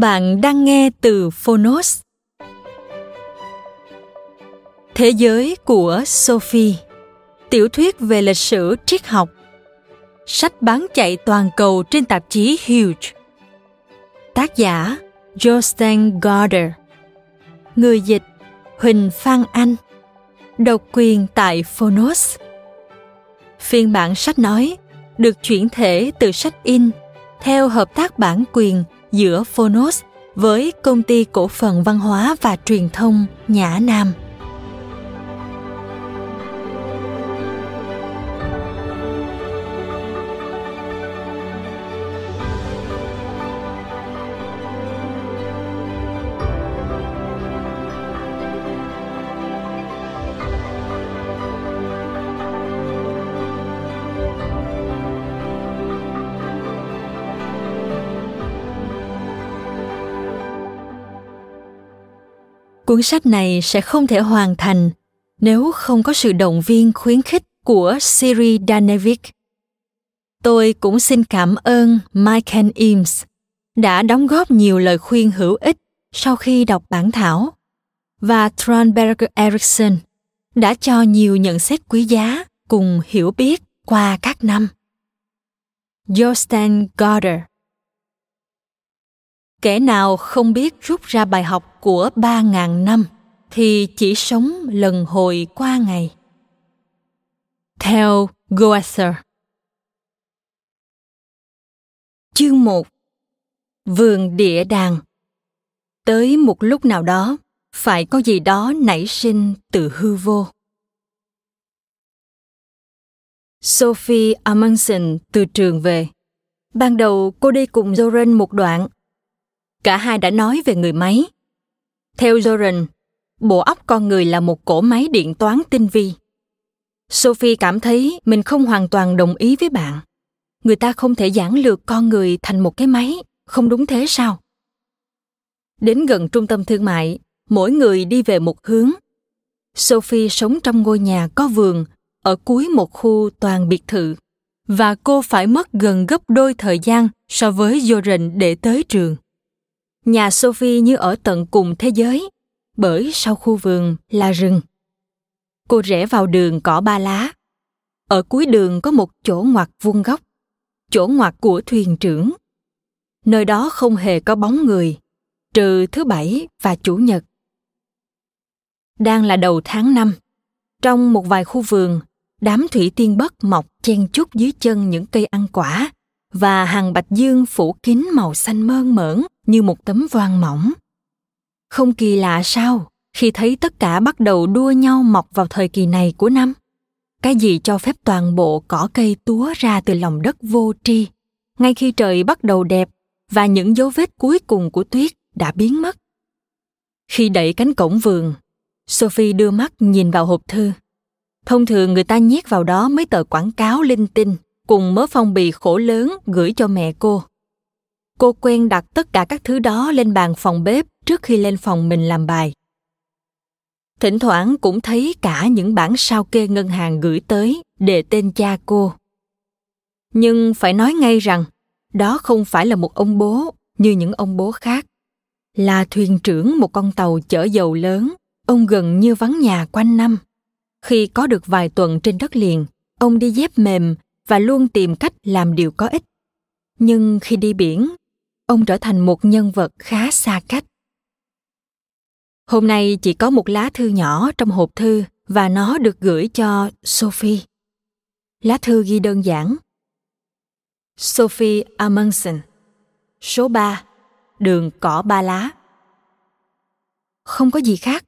Bạn đang nghe từ Phonos. Thế giới của Sophie. Tiểu thuyết về lịch sử triết học. Sách bán chạy toàn cầu trên tạp chí Huge. Tác giả Jostein Garder. Người dịch, Huỳnh Phan Anh. Độc quyền tại Phonos. Phiên bản sách nói được chuyển thể từ sách in theo hợp tác bản quyền giữa Phonos với công ty cổ phần văn hóa và truyền thông Nhã Nam. Cuốn sách này sẽ không thể hoàn thành nếu không có sự động viên khuyến khích của Siri Danevich. Tôi cũng xin cảm ơn Michael Eames đã đóng góp nhiều lời khuyên hữu ích sau khi đọc bản thảo, và Thornberger Erickson đã cho nhiều nhận xét quý giá cùng hiểu biết qua các năm. Jostein Goddard kẻ nào không biết rút ra bài học của ba ngàn năm thì chỉ sống lần hồi qua ngày. Theo Goethe Chương 1 Vườn địa đàng Tới một lúc nào đó, phải có gì đó nảy sinh từ hư vô. Sophie Amundsen từ trường về. Ban đầu cô đi cùng Joren một đoạn Cả hai đã nói về người máy. Theo Zoran, bộ óc con người là một cỗ máy điện toán tinh vi. Sophie cảm thấy mình không hoàn toàn đồng ý với bạn. Người ta không thể giảng lược con người thành một cái máy, không đúng thế sao? Đến gần trung tâm thương mại, mỗi người đi về một hướng. Sophie sống trong ngôi nhà có vườn ở cuối một khu toàn biệt thự và cô phải mất gần gấp đôi thời gian so với Joran để tới trường nhà Sophie như ở tận cùng thế giới, bởi sau khu vườn là rừng. Cô rẽ vào đường cỏ ba lá. Ở cuối đường có một chỗ ngoặt vuông góc, chỗ ngoặt của thuyền trưởng. Nơi đó không hề có bóng người, trừ thứ bảy và chủ nhật. Đang là đầu tháng năm, trong một vài khu vườn, đám thủy tiên bất mọc chen chúc dưới chân những cây ăn quả và hàng bạch dương phủ kín màu xanh mơn mởn như một tấm voan mỏng. Không kỳ lạ sao khi thấy tất cả bắt đầu đua nhau mọc vào thời kỳ này của năm. Cái gì cho phép toàn bộ cỏ cây túa ra từ lòng đất vô tri, ngay khi trời bắt đầu đẹp và những dấu vết cuối cùng của tuyết đã biến mất. Khi đẩy cánh cổng vườn, Sophie đưa mắt nhìn vào hộp thư. Thông thường người ta nhét vào đó mấy tờ quảng cáo linh tinh cùng mớ phong bì khổ lớn gửi cho mẹ cô. Cô quen đặt tất cả các thứ đó lên bàn phòng bếp trước khi lên phòng mình làm bài. Thỉnh thoảng cũng thấy cả những bản sao kê ngân hàng gửi tới để tên cha cô. Nhưng phải nói ngay rằng, đó không phải là một ông bố như những ông bố khác. là thuyền trưởng một con tàu chở dầu lớn ông gần như vắng nhà quanh năm khi có được vài tuần trên đất liền ông đi dép mềm và luôn tìm cách làm điều có ích nhưng khi đi biển ông trở thành một nhân vật khá xa cách. Hôm nay chỉ có một lá thư nhỏ trong hộp thư và nó được gửi cho sophie. Lá thư ghi đơn giản. Sophie amundsen số 3, đường cỏ ba lá. Không có gì khác.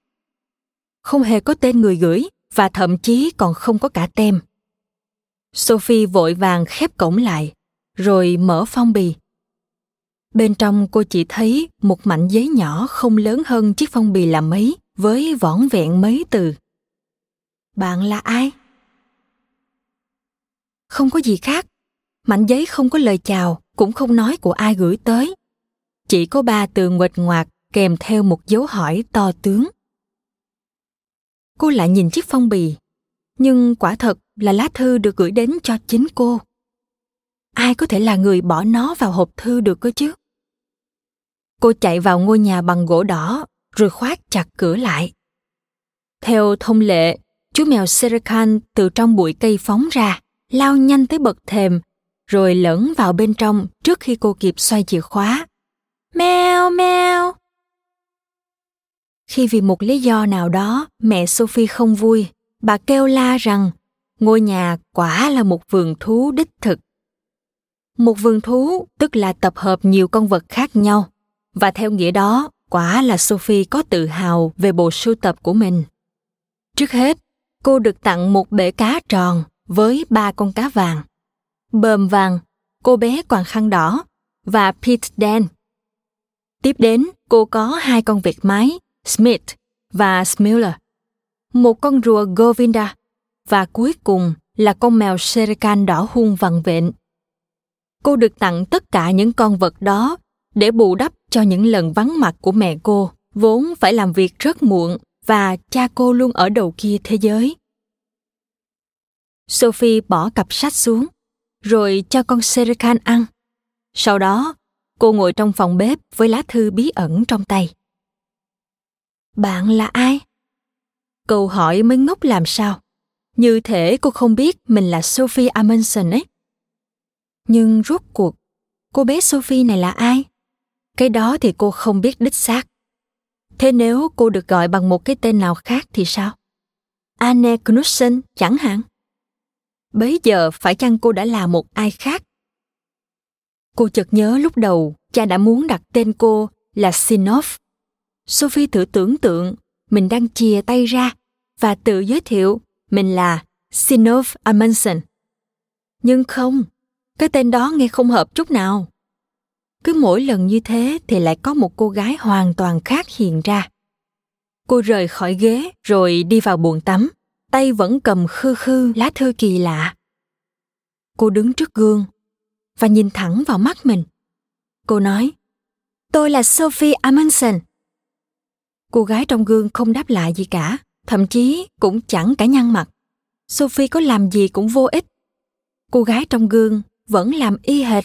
Không hề có tên người gửi và thậm chí còn không có cả tem. Sophie vội vàng khép cổng lại rồi mở phong bì bên trong cô chỉ thấy một mảnh giấy nhỏ không lớn hơn chiếc phong bì là mấy, với vỏn vẹn mấy từ. Bạn là ai? Không có gì khác. Mảnh giấy không có lời chào, cũng không nói của ai gửi tới. Chỉ có ba từ nguệch ngoạc kèm theo một dấu hỏi to tướng. Cô lại nhìn chiếc phong bì. Nhưng quả thật là lá thư được gửi đến cho chính cô. Ai có thể là người bỏ nó vào hộp thư được cơ chứ? Cô chạy vào ngôi nhà bằng gỗ đỏ, rồi khoát chặt cửa lại. Theo thông lệ, chú mèo Serikan từ trong bụi cây phóng ra, lao nhanh tới bậc thềm, rồi lẫn vào bên trong trước khi cô kịp xoay chìa khóa. Mèo mèo! Khi vì một lý do nào đó mẹ sophie không vui, bà kêu la rằng ngôi nhà quả là một vườn thú đích thực. Một vườn thú, tức là tập hợp nhiều con vật khác nhau và theo nghĩa đó, quả là sophie có tự hào về bộ sưu tập của mình. Trước hết, cô được tặng một bể cá tròn với ba con cá vàng. Bờm vàng, cô bé quàng khăn đỏ và pete đen tiếp đến, cô có hai con vịt mái, smith và smiller một con rùa govinda và cuối cùng là con mèo serikan đỏ hung vằn vện. Cô được tặng tất cả những con vật đó để bù đắp cho những lần vắng mặt của mẹ cô, vốn phải làm việc rất muộn và cha cô luôn ở đầu kia thế giới. Sophie bỏ cặp sách xuống, rồi cho con serikan ăn. Sau đó, cô ngồi trong phòng bếp với lá thư bí ẩn trong tay. Bạn là ai? Câu hỏi mới ngốc làm sao. Như thể cô không biết mình là sophie amundsen ấy. Nhưng rốt cuộc, cô bé sophie này là ai? Cái đó thì cô không biết đích xác. Thế nếu cô được gọi bằng một cái tên nào khác thì sao? Anne knudsen, chẳng hạn. Bấy giờ phải chăng cô đã là một ai khác? Cô chợt nhớ lúc đầu, cha đã muốn đặt tên cô là sinov. Sophie thử tưởng tượng, mình đang chìa tay ra và tự giới thiệu mình là sinov amundsen. Nhưng không, cái tên đó nghe không hợp chút nào cứ mỗi lần như thế thì lại có một cô gái hoàn toàn khác hiện ra. Cô rời khỏi ghế rồi đi vào buồng tắm, tay vẫn cầm khư khư lá thư kỳ lạ. Cô đứng trước gương và nhìn thẳng vào mắt mình. Cô nói, tôi là sophie amundsen. Cô gái trong gương không đáp lại gì cả, thậm chí cũng chẳng cả nhăn mặt. Sophie có làm gì cũng vô ích. Cô gái trong gương vẫn làm y hệt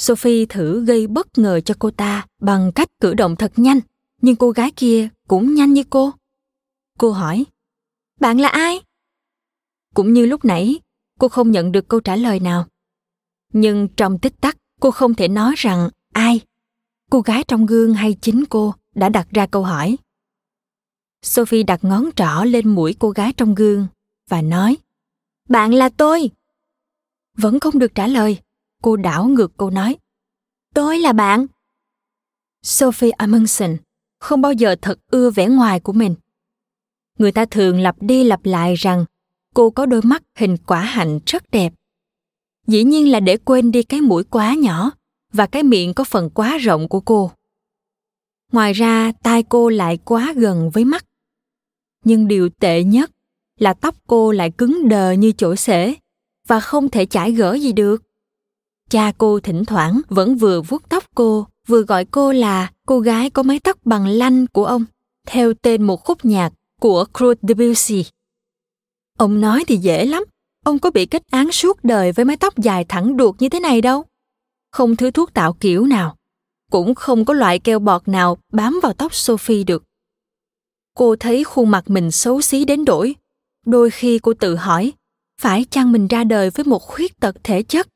sophie thử gây bất ngờ cho cô ta bằng cách cử động thật nhanh, nhưng cô gái kia cũng nhanh như cô. Cô hỏi, bạn là ai? Cũng như lúc nãy, cô không nhận được câu trả lời nào. Nhưng trong tích tắc, cô không thể nói rằng ai. Cô gái trong gương hay chính cô đã đặt ra câu hỏi. Sophie đặt ngón trỏ lên mũi cô gái trong gương và nói, bạn là tôi. Vẫn không được trả lời cô đảo ngược câu nói. Tôi là bạn. Sophie amundsen không bao giờ thật ưa vẻ ngoài của mình. Người ta thường lặp đi lặp lại rằng cô có đôi mắt hình quả hạnh rất đẹp. Dĩ nhiên là để quên đi cái mũi quá nhỏ và cái miệng có phần quá rộng của cô. Ngoài ra tai cô lại quá gần với mắt. Nhưng điều tệ nhất là tóc cô lại cứng đờ như chỗ xể và không thể chải gỡ gì được cha cô thỉnh thoảng vẫn vừa vuốt tóc cô vừa gọi cô là cô gái có mái tóc bằng lanh của ông theo tên một khúc nhạc của Claude Debussy. Ông nói thì dễ lắm, ông có bị kết án suốt đời với mái tóc dài thẳng đuột như thế này đâu. Không thứ thuốc tạo kiểu nào. cũng không có loại keo bọt nào bám vào tóc Sophie được. Cô thấy khuôn mặt mình xấu xí đến đổi. Đôi khi cô tự hỏi, phải chăng mình ra đời với một khuyết tật thể chất?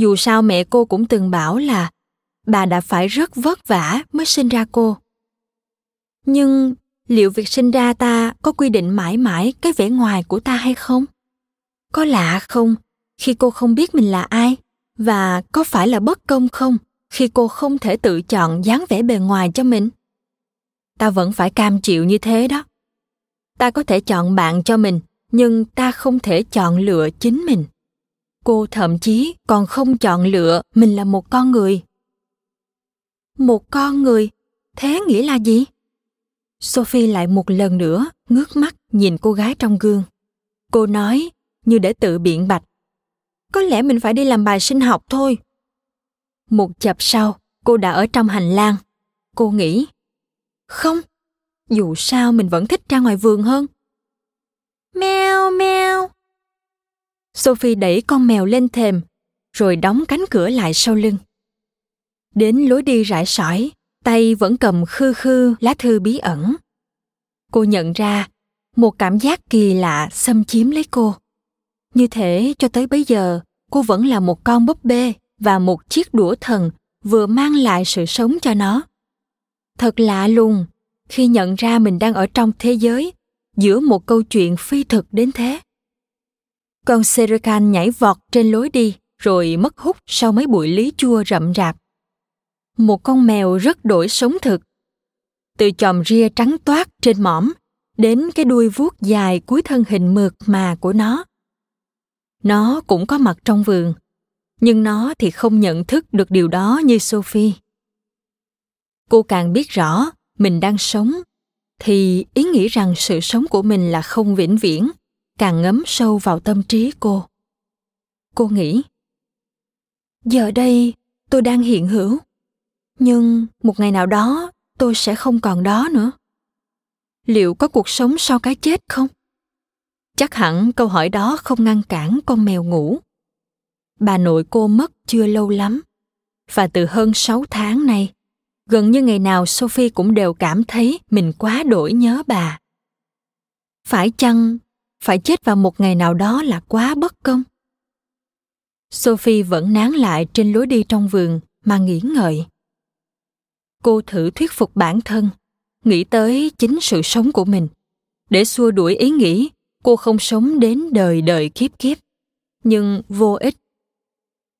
Dù sao mẹ cô cũng từng bảo là bà đã phải rất vất vả mới sinh ra cô. Nhưng liệu việc sinh ra ta có quy định mãi mãi cái vẻ ngoài của ta hay không? Có lạ không khi cô không biết mình là ai? Và có phải là bất công không khi cô không thể tự chọn dáng vẻ bề ngoài cho mình? ta vẫn phải cam chịu như thế đó ta có thể chọn bạn cho mình, nhưng ta không thể chọn lựa chính mình cô thậm chí còn không chọn lựa mình là một con người. Một con người? Thế nghĩa là gì? Sophie lại một lần nữa ngước mắt nhìn cô gái trong gương. Cô nói như để tự biện bạch. Có lẽ mình phải đi làm bài sinh học thôi. Một chập sau cô đã ở trong hành lang. Cô nghĩ không, dù sao mình vẫn thích ra ngoài vườn hơn. meo meo Sophie đẩy con mèo lên thềm, rồi đóng cánh cửa lại sau lưng. Đến lối đi rải sỏi, tay vẫn cầm khư khư lá thư bí ẩn. Cô nhận ra một cảm giác kỳ lạ xâm chiếm lấy cô. Như thế cho tới bây giờ, cô vẫn là một con búp bê và một chiếc đũa thần vừa mang lại sự sống cho nó thật lạ lùng khi nhận ra mình đang ở trong thế giới giữa một câu chuyện phi thực đến thế con Serikan nhảy vọt trên lối đi, rồi mất hút sau mấy bụi lý chua rậm rạp. Một con mèo rất đổi sống thực. Từ chòm ria trắng toát trên mỏm đến cái đuôi vuốt dài cuối thân hình mượt mà của nó. Nó cũng có mặt trong vườn, nhưng nó thì không nhận thức được điều đó như sophie. Cô càng biết rõ mình đang sống, thì ý nghĩ rằng sự sống của mình là không vĩnh viễn càng ngấm sâu vào tâm trí cô. Cô nghĩ, giờ đây tôi đang hiện hữu, nhưng một ngày nào đó tôi sẽ không còn đó nữa. Liệu có cuộc sống sau cái chết không? Chắc hẳn câu hỏi đó không ngăn cản con mèo ngủ. Bà nội cô mất chưa lâu lắm, và từ hơn sáu tháng nay, gần như ngày nào sophie cũng đều cảm thấy mình quá đổi nhớ bà. Phải chăng phải chết vào một ngày nào đó là quá bất công. Sophie vẫn nán lại trên lối đi trong vườn, mà nghĩ ngợi. Cô thử thuyết phục bản thân, nghĩ tới chính sự sống của mình. Để xua đuổi ý nghĩ, cô không sống đến đời đời kiếp kiếp, nhưng vô ích.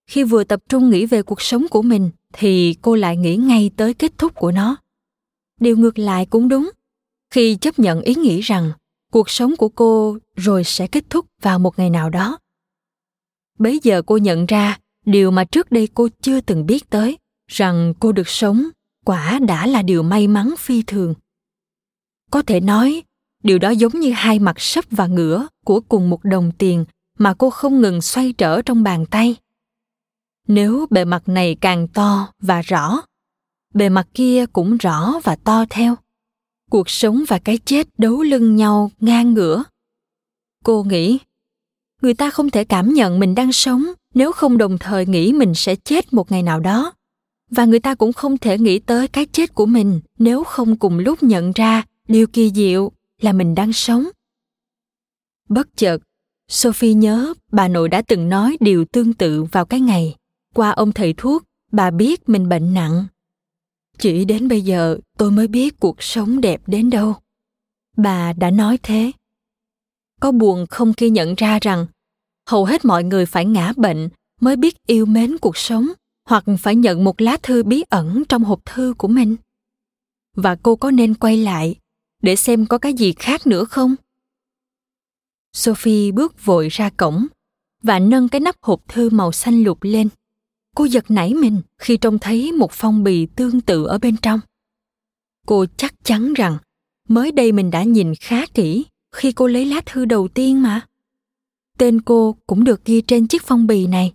Khi vừa tập trung nghĩ về cuộc sống của mình, thì cô lại nghĩ ngay tới kết thúc của nó. Điều ngược lại cũng đúng, khi chấp nhận ý nghĩ rằng cuộc sống của cô rồi sẽ kết thúc vào một ngày nào đó. Bấy giờ cô nhận ra điều mà trước đây cô chưa từng biết tới, rằng cô được sống quả đã là điều may mắn phi thường. Có thể nói, điều đó giống như hai mặt sấp và ngửa của cùng một đồng tiền mà cô không ngừng xoay trở trong bàn tay. Nếu bề mặt này càng to và rõ, bề mặt kia cũng rõ và to theo cuộc sống và cái chết đấu lưng nhau, ngang ngửa. Cô nghĩ, người ta không thể cảm nhận mình đang sống nếu không đồng thời nghĩ mình sẽ chết một ngày nào đó. Và người ta cũng không thể nghĩ tới cái chết của mình nếu không cùng lúc nhận ra điều kỳ diệu là mình đang sống. Bất chợt, sophie nhớ bà nội đã từng nói điều tương tự vào cái ngày. Qua ông thầy thuốc, bà biết mình bệnh nặng chỉ đến bây giờ tôi mới biết cuộc sống đẹp đến đâu. Bà đã nói thế. Có buồn không khi nhận ra rằng hầu hết mọi người phải ngã bệnh mới biết yêu mến cuộc sống hoặc phải nhận một lá thư bí ẩn trong hộp thư của mình. Và cô có nên quay lại để xem có cái gì khác nữa không? Sophie bước vội ra cổng và nâng cái nắp hộp thư màu xanh lục lên cô giật nảy mình khi trông thấy một phong bì tương tự ở bên trong. Cô chắc chắn rằng mới đây mình đã nhìn khá kỹ khi cô lấy lá thư đầu tiên mà. Tên cô cũng được ghi trên chiếc phong bì này.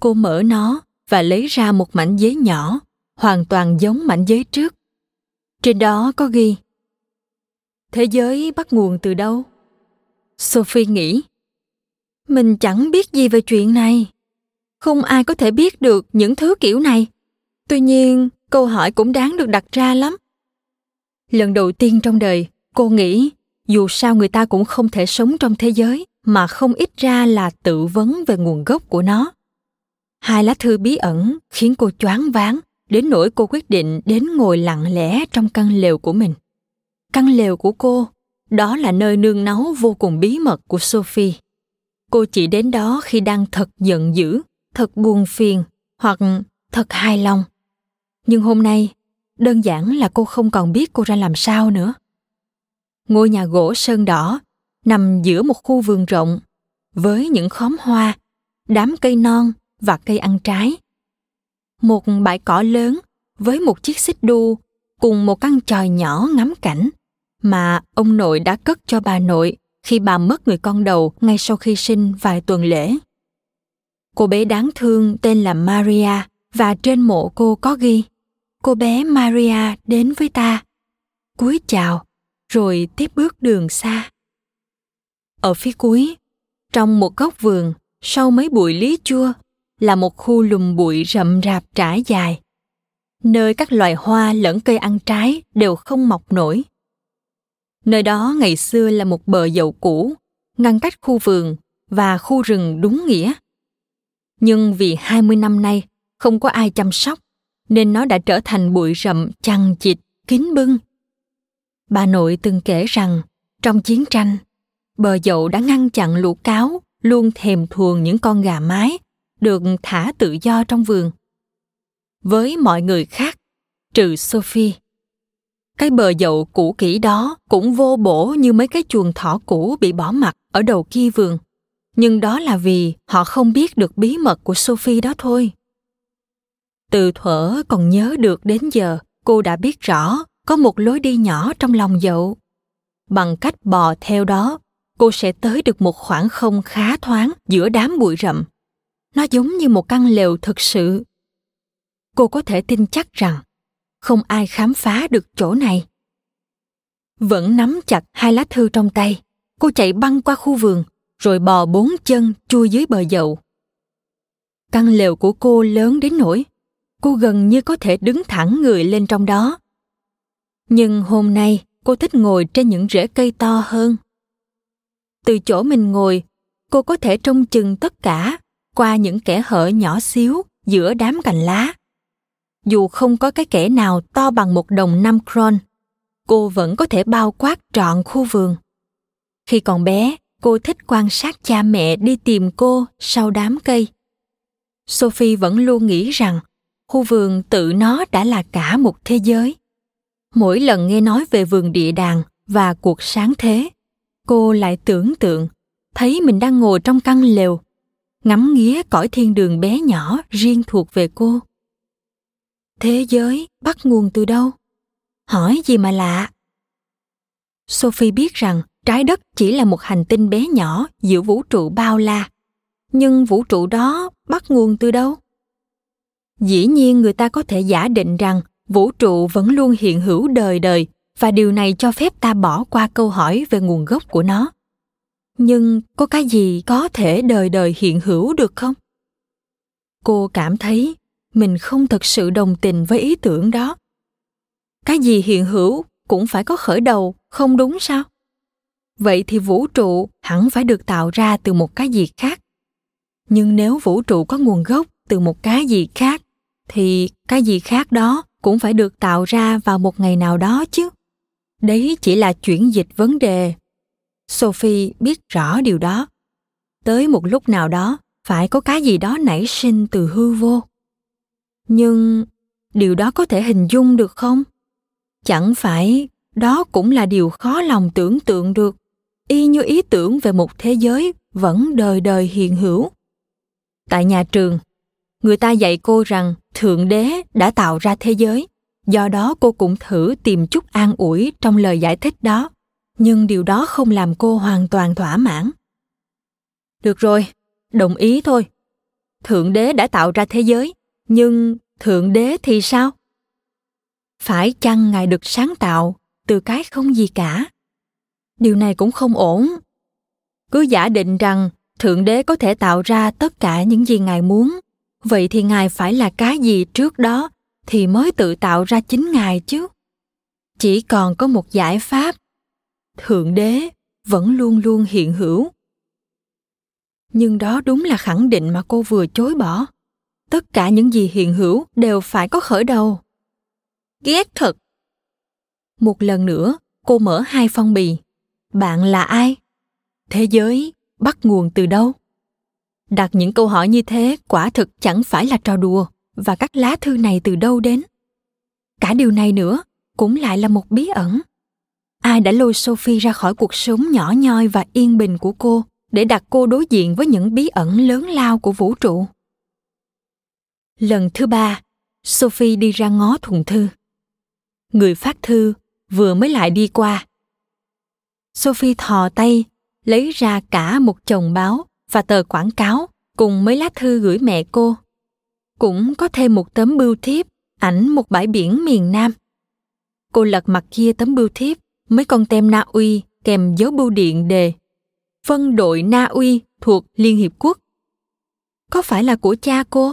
Cô mở nó và lấy ra một mảnh giấy nhỏ, hoàn toàn giống mảnh giấy trước. Trên đó có ghi, thế giới bắt nguồn từ đâu? Sophie nghĩ. Mình chẳng biết gì về chuyện này không ai có thể biết được những thứ kiểu này. Tuy nhiên, câu hỏi cũng đáng được đặt ra lắm. Lần đầu tiên trong đời, cô nghĩ, dù sao người ta cũng không thể sống trong thế giới mà không ít ra là tự vấn về nguồn gốc của nó. Hai lá thư bí ẩn khiến cô choáng váng đến nỗi cô quyết định đến ngồi lặng lẽ trong căn lều của mình. Căn lều của cô, đó là nơi nương náu vô cùng bí mật của sophie. Cô chỉ đến đó khi đang thật giận dữ thật buồn phiền hoặc thật hài lòng. Nhưng hôm nay, đơn giản là cô không còn biết cô ra làm sao nữa. Ngôi nhà gỗ sơn đỏ nằm giữa một khu vườn rộng với những khóm hoa, đám cây non và cây ăn trái. Một bãi cỏ lớn với một chiếc xích đu cùng một căn tròi nhỏ ngắm cảnh mà ông nội đã cất cho bà nội khi bà mất người con đầu ngay sau khi sinh vài tuần lễ. Cô bé đáng thương tên là Maria và trên mộ cô có ghi Cô bé Maria đến với ta. Cúi chào, rồi tiếp bước đường xa. Ở phía cuối, trong một góc vườn, sau mấy bụi lý chua, là một khu lùm bụi rậm rạp trải dài, nơi các loài hoa lẫn cây ăn trái đều không mọc nổi. Nơi đó ngày xưa là một bờ dậu cũ, ngăn cách khu vườn và khu rừng đúng nghĩa. Nhưng vì 20 năm nay không có ai chăm sóc, nên nó đã trở thành bụi rậm chằng chịt, kín bưng. Bà nội từng kể rằng, trong chiến tranh, bờ dậu đã ngăn chặn lũ cáo luôn thèm thuồng những con gà mái được thả tự do trong vườn. Với mọi người khác, trừ Sophie, cái bờ dậu cũ kỹ đó cũng vô bổ như mấy cái chuồng thỏ cũ bị bỏ mặt ở đầu kia vườn. Nhưng đó là vì họ không biết được bí mật của Sophie đó thôi. Từ thuở còn nhớ được đến giờ, cô đã biết rõ có một lối đi nhỏ trong lòng dậu. Bằng cách bò theo đó, cô sẽ tới được một khoảng không khá thoáng giữa đám bụi rậm. Nó giống như một căn lều thực sự. Cô có thể tin chắc rằng không ai khám phá được chỗ này vẫn nắm chặt hai lá thư trong tay cô chạy băng qua khu vườn rồi bò bốn chân chui dưới bờ dậu. Căn lều của cô lớn đến nỗi cô gần như có thể đứng thẳng người lên trong đó. Nhưng hôm nay cô thích ngồi trên những rễ cây to hơn. Từ chỗ mình ngồi cô có thể trông chừng tất cả qua những kẻ hở nhỏ xíu giữa đám cành lá. Dù không có cái kẻ nào to bằng một đồng năm kron, cô vẫn có thể bao quát trọn khu vườn. Khi còn bé, cô thích quan sát cha mẹ đi tìm cô sau đám cây. Sophie vẫn luôn nghĩ rằng khu vườn tự nó đã là cả một thế giới. Mỗi lần nghe nói về vườn địa đàng và cuộc sáng thế, cô lại tưởng tượng thấy mình đang ngồi trong căn lều, ngắm nghía cõi thiên đường bé nhỏ riêng thuộc về cô thế giới bắt nguồn từ đâu hỏi gì mà lạ sophie biết rằng trái đất chỉ là một hành tinh bé nhỏ giữa vũ trụ bao la. Nhưng vũ trụ đó bắt nguồn từ đâu? Dĩ nhiên người ta có thể giả định rằng vũ trụ vẫn luôn hiện hữu đời đời và điều này cho phép ta bỏ qua câu hỏi về nguồn gốc của nó. Nhưng có cái gì có thể đời đời hiện hữu được không? Cô cảm thấy mình không thực sự đồng tình với ý tưởng đó. Cái gì hiện hữu cũng phải có khởi đầu, không đúng sao? Vậy thì vũ trụ hẳn phải được tạo ra từ một cái gì khác? Nhưng nếu vũ trụ có nguồn gốc từ một cái gì khác, thì cái gì khác đó cũng phải được tạo ra vào một ngày nào đó chứ. Đấy chỉ là chuyển dịch vấn đề. Sophie biết rõ điều đó. Tới một lúc nào đó, phải có cái gì đó nảy sinh từ hư vô. Nhưng điều đó có thể hình dung được không? Chẳng phải đó cũng là điều khó lòng tưởng tượng được y như ý tưởng về một thế giới vẫn đời đời hiện hữu. Tại nhà trường, người ta dạy cô rằng thượng đế đã tạo ra thế giới, do đó cô cũng thử tìm chút an ủi trong lời giải thích đó, nhưng điều đó không làm cô hoàn toàn thỏa mãn. Được rồi, đồng ý thôi. Thượng đế đã tạo ra thế giới, nhưng thượng đế thì sao? Phải chăng ngài được sáng tạo từ cái không gì cả? Điều này cũng không ổn. Cứ giả định rằng thượng đế có thể tạo ra tất cả những gì ngài muốn, vậy thì ngài phải là cái gì trước đó thì mới tự tạo ra chính ngài chứ? Chỉ còn có một giải pháp. Thượng đế vẫn luôn luôn hiện hữu. Nhưng đó đúng là khẳng định mà cô vừa chối bỏ. Tất cả những gì hiện hữu đều phải có khởi đầu. Ghét thật. Một lần nữa, cô mở hai phong bì bạn là ai? Thế giới bắt nguồn từ đâu? Đặt những câu hỏi như thế quả thực chẳng phải là trò đùa. Và các lá thư này từ đâu đến? Cả điều này nữa cũng lại là một bí ẩn. Ai đã lôi sophie ra khỏi cuộc sống nhỏ nhoi và yên bình của cô để đặt cô đối diện với những bí ẩn lớn lao của vũ trụ? Lần thứ ba, sophie đi ra ngó thùng thư. Người phát thư vừa mới lại đi qua sophie thò tay, lấy ra cả một chồng báo và tờ quảng cáo cùng mấy lá thư gửi mẹ cô. Cũng có thêm một tấm bưu thiếp, ảnh một bãi biển miền nam. Cô lật mặt kia tấm bưu thiếp, mấy con tem na uy kèm dấu bưu điện đề phân đội na uy thuộc liên hiệp quốc. Có phải là của cha cô?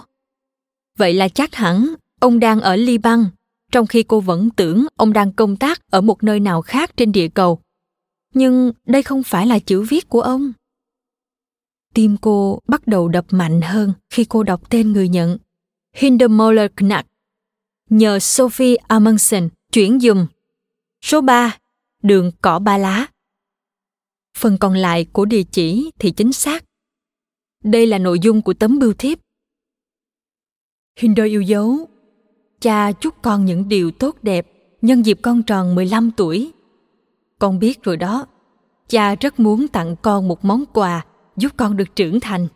Vậy là chắc hẳn, ông đang ở liban, trong khi cô vẫn tưởng ông đang công tác ở một nơi nào khác trên địa cầu nhưng đây không phải là chữ viết của ông. Tim cô bắt đầu đập mạnh hơn khi cô đọc tên người nhận. Hindemoller Knack nhờ Sophie Amundsen chuyển dùm. Số 3 đường cỏ ba lá. Phần còn lại của địa chỉ thì chính xác. Đây là nội dung của tấm bưu thiếp. Hinder yêu dấu. Cha chúc con những điều tốt đẹp. Nhân dịp con tròn 15 tuổi. Con biết rồi đó, cha rất muốn tặng con một món quà giúp con được trưởng thành.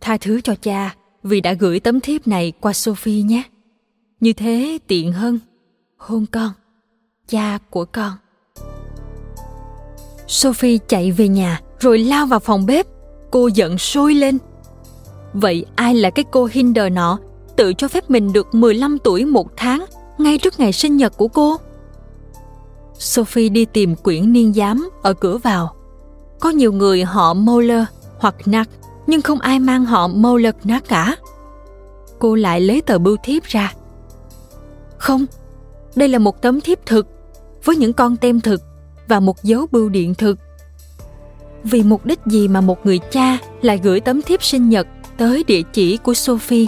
Tha thứ cho cha vì đã gửi tấm thiếp này qua Sophie nhé. Như thế tiện hơn. Hôn con, cha của con. Sophie chạy về nhà rồi lao vào phòng bếp. Cô giận sôi lên. Vậy ai là cái cô Hinder nọ tự cho phép mình được 15 tuổi một tháng ngay trước ngày sinh nhật của cô? Sophie đi tìm quyển niên giám ở cửa vào. Có nhiều người họ Moller hoặc Nack, nhưng không ai mang họ Moller Nack cả. Cô lại lấy tờ bưu thiếp ra. Không, đây là một tấm thiếp thực với những con tem thực và một dấu bưu điện thực. Vì mục đích gì mà một người cha lại gửi tấm thiếp sinh nhật tới địa chỉ của Sophie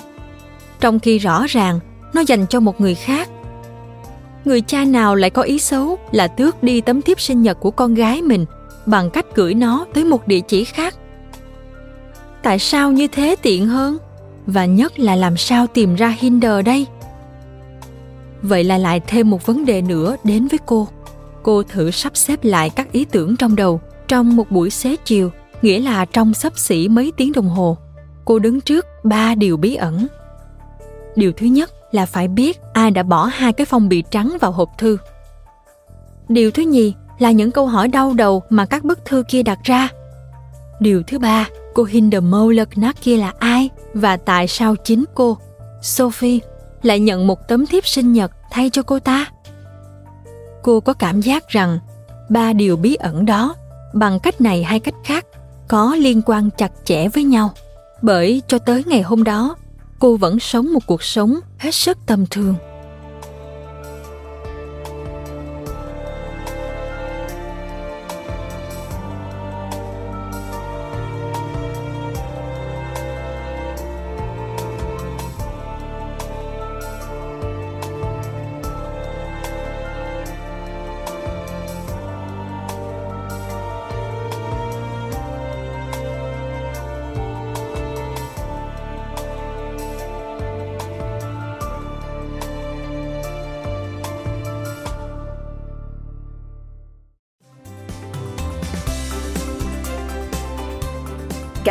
trong khi rõ ràng nó dành cho một người khác người cha nào lại có ý xấu là tước đi tấm thiếp sinh nhật của con gái mình bằng cách gửi nó tới một địa chỉ khác. Tại sao như thế tiện hơn? Và nhất là làm sao tìm ra hinder đây? Vậy là lại thêm một vấn đề nữa đến với cô. Cô thử sắp xếp lại các ý tưởng trong đầu trong một buổi xế chiều, nghĩa là trong sắp xỉ mấy tiếng đồng hồ. Cô đứng trước ba điều bí ẩn. Điều thứ nhất là phải biết ai đã bỏ hai cái phong bì trắng vào hộp thư. Điều thứ nhì là những câu hỏi đau đầu mà các bức thư kia đặt ra. Điều thứ ba, cô Hinder Knack kia là ai và tại sao chính cô, Sophie, lại nhận một tấm thiếp sinh nhật thay cho cô ta? Cô có cảm giác rằng ba điều bí ẩn đó, bằng cách này hay cách khác, có liên quan chặt chẽ với nhau, bởi cho tới ngày hôm đó cô vẫn sống một cuộc sống hết sức tầm thường.